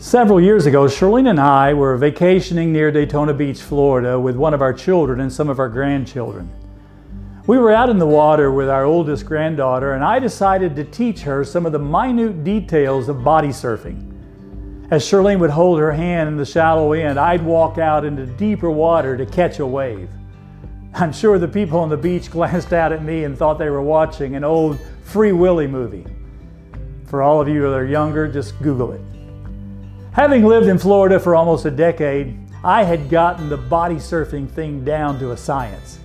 Several years ago, Charlene and I were vacationing near Daytona Beach, Florida with one of our children and some of our grandchildren. We were out in the water with our oldest granddaughter and I decided to teach her some of the minute details of body surfing. As Charlene would hold her hand in the shallow end, I'd walk out into deeper water to catch a wave. I'm sure the people on the beach glanced out at me and thought they were watching an old Free Willy movie. For all of you that are younger, just Google it. Having lived in Florida for almost a decade, I had gotten the body surfing thing down to a science.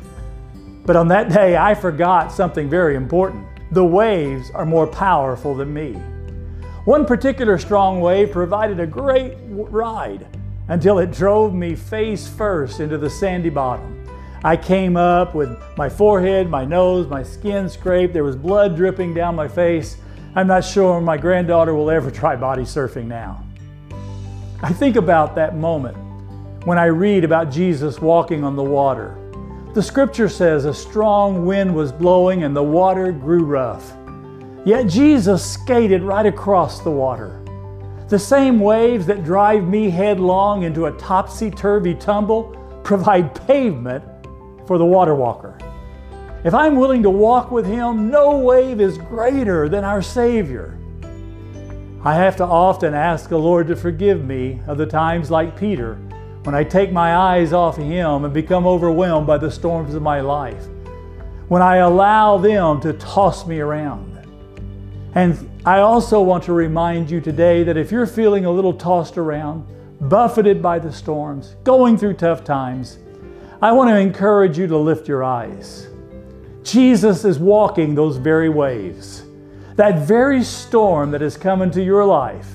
But on that day, I forgot something very important. The waves are more powerful than me. One particular strong wave provided a great ride until it drove me face first into the sandy bottom. I came up with my forehead, my nose, my skin scraped. There was blood dripping down my face. I'm not sure my granddaughter will ever try body surfing now. I think about that moment when I read about Jesus walking on the water. The scripture says a strong wind was blowing and the water grew rough. Yet Jesus skated right across the water. The same waves that drive me headlong into a topsy turvy tumble provide pavement for the water walker. If I'm willing to walk with Him, no wave is greater than our Savior. I have to often ask the Lord to forgive me of the times like Peter when I take my eyes off Him and become overwhelmed by the storms of my life, when I allow them to toss me around. And I also want to remind you today that if you're feeling a little tossed around, buffeted by the storms, going through tough times, I want to encourage you to lift your eyes. Jesus is walking those very waves. That very storm that has come into your life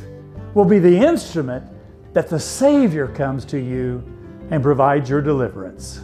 will be the instrument that the Savior comes to you and provides your deliverance.